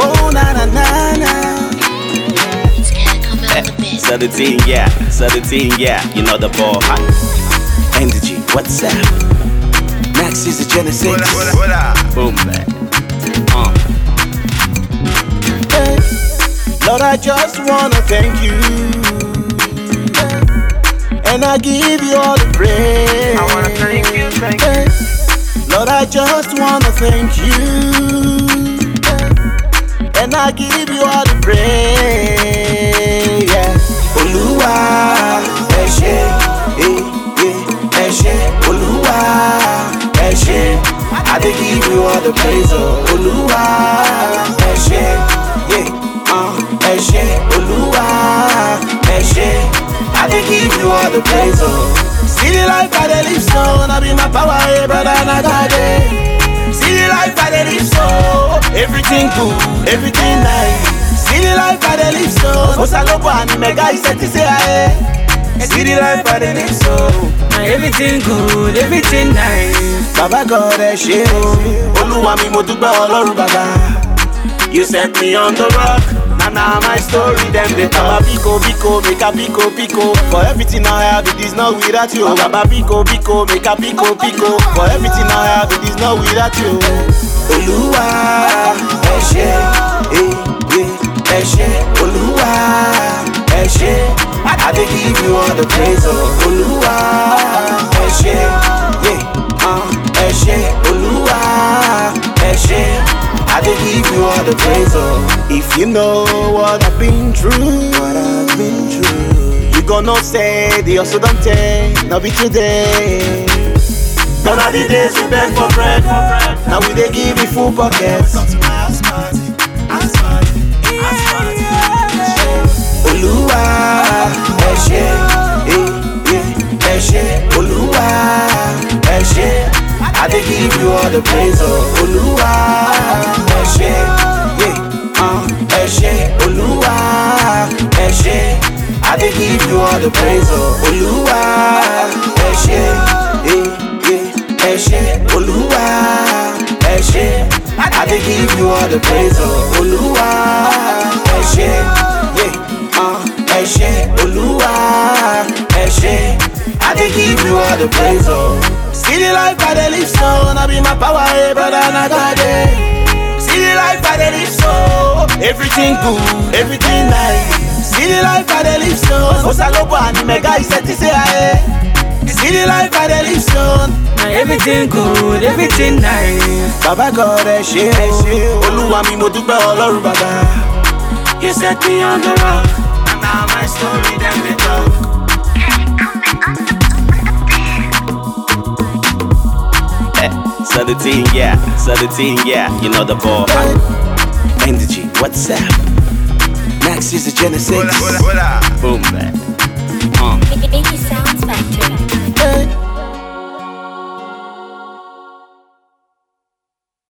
Oh, na na na na. It's gotta come out the best. So the team, yeah, so the team, yeah, you know the ball. Huh? Energy, what's up? Max is a Genesis. Boom, man. Uh. Hey, Lord, I just wanna thank you. And I give you all the praise. I wanna thank you, thank you. Lord, I just wanna thank you. I give you all the praise. Yeah. Olúwa, ẹ ṣé, eh, eh, ẹ ṣé. Olúwa, ẹ. I give you all the praise, oh. Olúwa, ẹ ṣé, yeah, uh, ẹ ṣé. Olúwa, ẹ. I give you all the praise, oh. See the life I dey live so, na be my power, eh, brother, na God, eh. See the life everything good, everything nice. See the life I dey live so, Osalobo and Mega is set to say aye. See the life I dey live so, Na everything good, everything nice. Baba God ẹ ṣé o, Olúwa mi mo dúpẹ́ Ọlọ́run bàbá. You set me on the rock, na na my story dem dey talk. Baba biko biko make a biko biko, for everything I have it is not without you. Baba biko biko make a biko biko, for everything I have it is not without you. Olúwa ẹ ṣé, eh, eh, ẹ ṣé, Olúwa ẹ ṣé. I dey give you all the praise, oh. I dey give you all the praise, oh. If you know what I've been through, what I've been through, you gonna say the also don't take, not be today. Gone are the days we beg for bread, now we dey give you full pockets. I give you all the praise, oh. Olúwa ẹ ṣé, uh, ẹ ṣé, Olúwa ẹ ṣé. I dey give you all the praise, oh. Olúwa ẹ ṣé, ẹ ṣé, Olúwa ẹ ṣé. I dey give you all the praise, oh. Olúwa ẹ ṣé, uh, ẹ ṣé, Olúwa ẹ ṣé. I dey give you all the praise, oh. See the life I dey live so, na be my power, eh, brother, na God, eh. See the life I dey live so, everything good, everything nice. See the life I dey live so, Osalobo and Mega is set to say. See the life I dey live so, everything good, everything nice. Baba God ẹ ṣé o, Olúwa mi mo dúpẹ́ Ọlọ́run bàbá. You set me on the rock, and now my story dem dey talk. the team, yeah, so team, yeah, you know the ball. Energy, what's up? Max is the genesis. Boom, man.